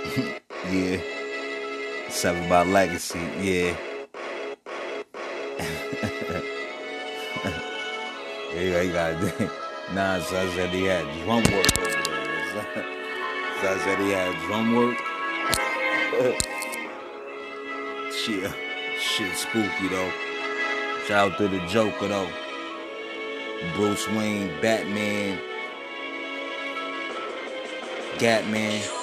yeah. Something about legacy, yeah. yeah, you got it. Nah, so I said he had drum work over there. So I said he had drum work. shit, shit spooky though. Shout out to the Joker though. Bruce Wayne, Batman, Gatman.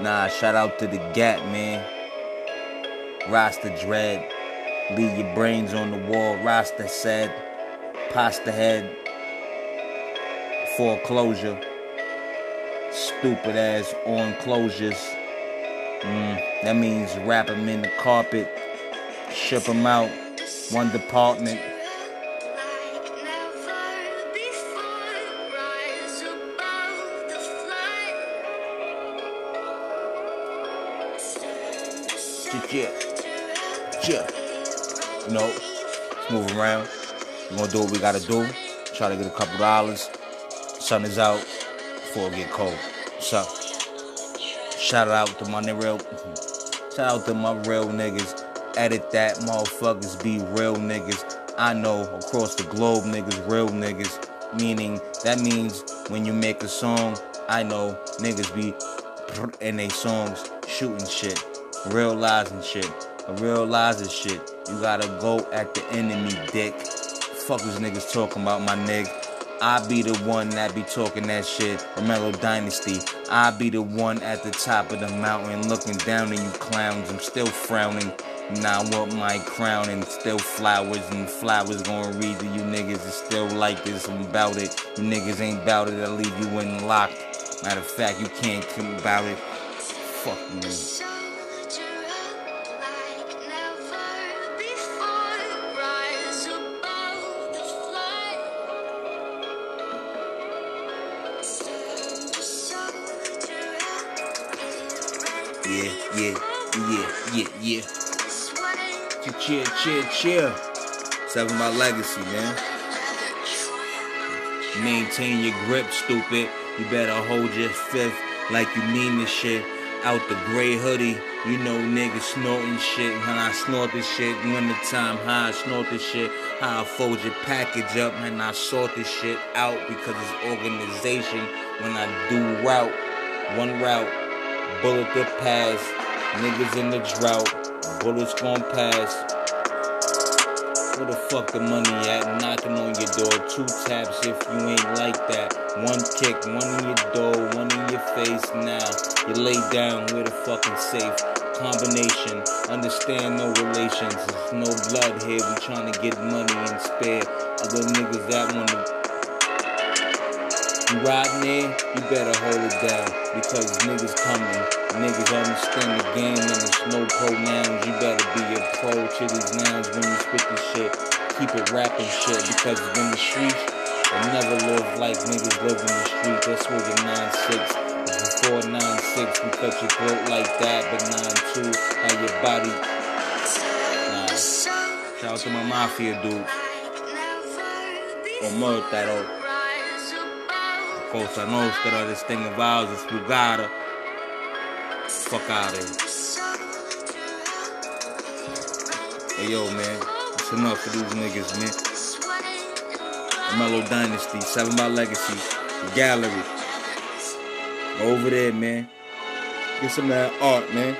Nah, shout out to the Gat man. Rasta Dread. Leave your brains on the wall. Rasta said. Pasta head. Foreclosure. Stupid ass on closures. Mm, that means wrap them in the carpet. Ship them out. One department. Yeah, yeah. You know, move around. We're gonna do what we gotta do. Try to get a couple dollars. Sun is out before it get cold. So, shout out to my real, shout out to my real niggas. Edit that, motherfuckers be real niggas. I know across the globe, niggas real niggas. Meaning that means when you make a song, I know niggas be in they songs shooting shit, realizing shit, realizing shit. You gotta go at the enemy, dick. Fuck these niggas talking about my nigga. I be the one that be talking that shit. Rahmello Dynasty. I be the one at the top of the mountain looking down at you clowns. I'm still frowning. Now I want my crown and still flowers and flowers gonna read to you niggas. It's still like this. I'm about it. You niggas ain't about it. I leave you in locked. Matter of fact, you can't come about it. Fuck you. Yeah, yeah, yeah, yeah, yeah. Cheer, cheer, cheer. Seven my legacy, man. Maintain your grip, stupid. You better hold your fifth like you mean this shit. Out the gray hoodie, you know niggas snorting shit. When I snort this shit, winter time, how I snort this shit. How I fold your package up and I sort this shit out because it's organization. When I do route, one route, bullet the pass, niggas in the drought, bullets gon' pass. Where the fuck the money at? Knocking on your door. Two taps if you ain't like that. One kick, one in your door, one in your face. Now you lay down with a fucking safe combination. Understand no relations. There's no blood here. We trying to get money and spare other niggas that wanna. You riding there, you better hold it down because niggas coming. Niggas understand the game and there's no pronouns. You better be a pro to these nouns when you spit this shit. Keep it rapping shit because it's in the streets, they never live like niggas live in the streets. That's what the 9-6. Before 9-6, we cut your throat like that, but 9-2, how your body. Nah. Shout out to my mafia dude. Or Murtado. Cosa Nostra, this thing of ours is Bugada. Fuck out of here. Hey yo, man. It's enough for these niggas, man. Mellow Dynasty, Seven by Legacy, Gallery. Over there, man. Get some of that art, man.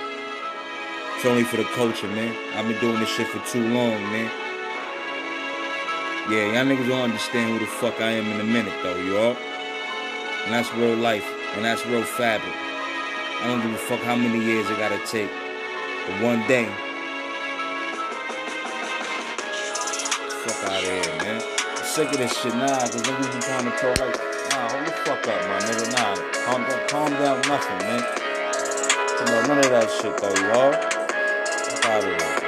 It's only for the culture, man. I've been doing this shit for too long, man. Yeah, y'all niggas don't understand who the fuck I am in a minute, though, you all. And that's real life. And that's real fabric. I don't give a fuck how many years it gotta take. But one day. Fuck out of here, man. I'm sick of this shit now, cause niggas be trying to talk like, nah, hold the fuck up, my nigga. Nah, calm down, calm down nothing, man. You know, none of that shit though, y'all. Fuck out of here.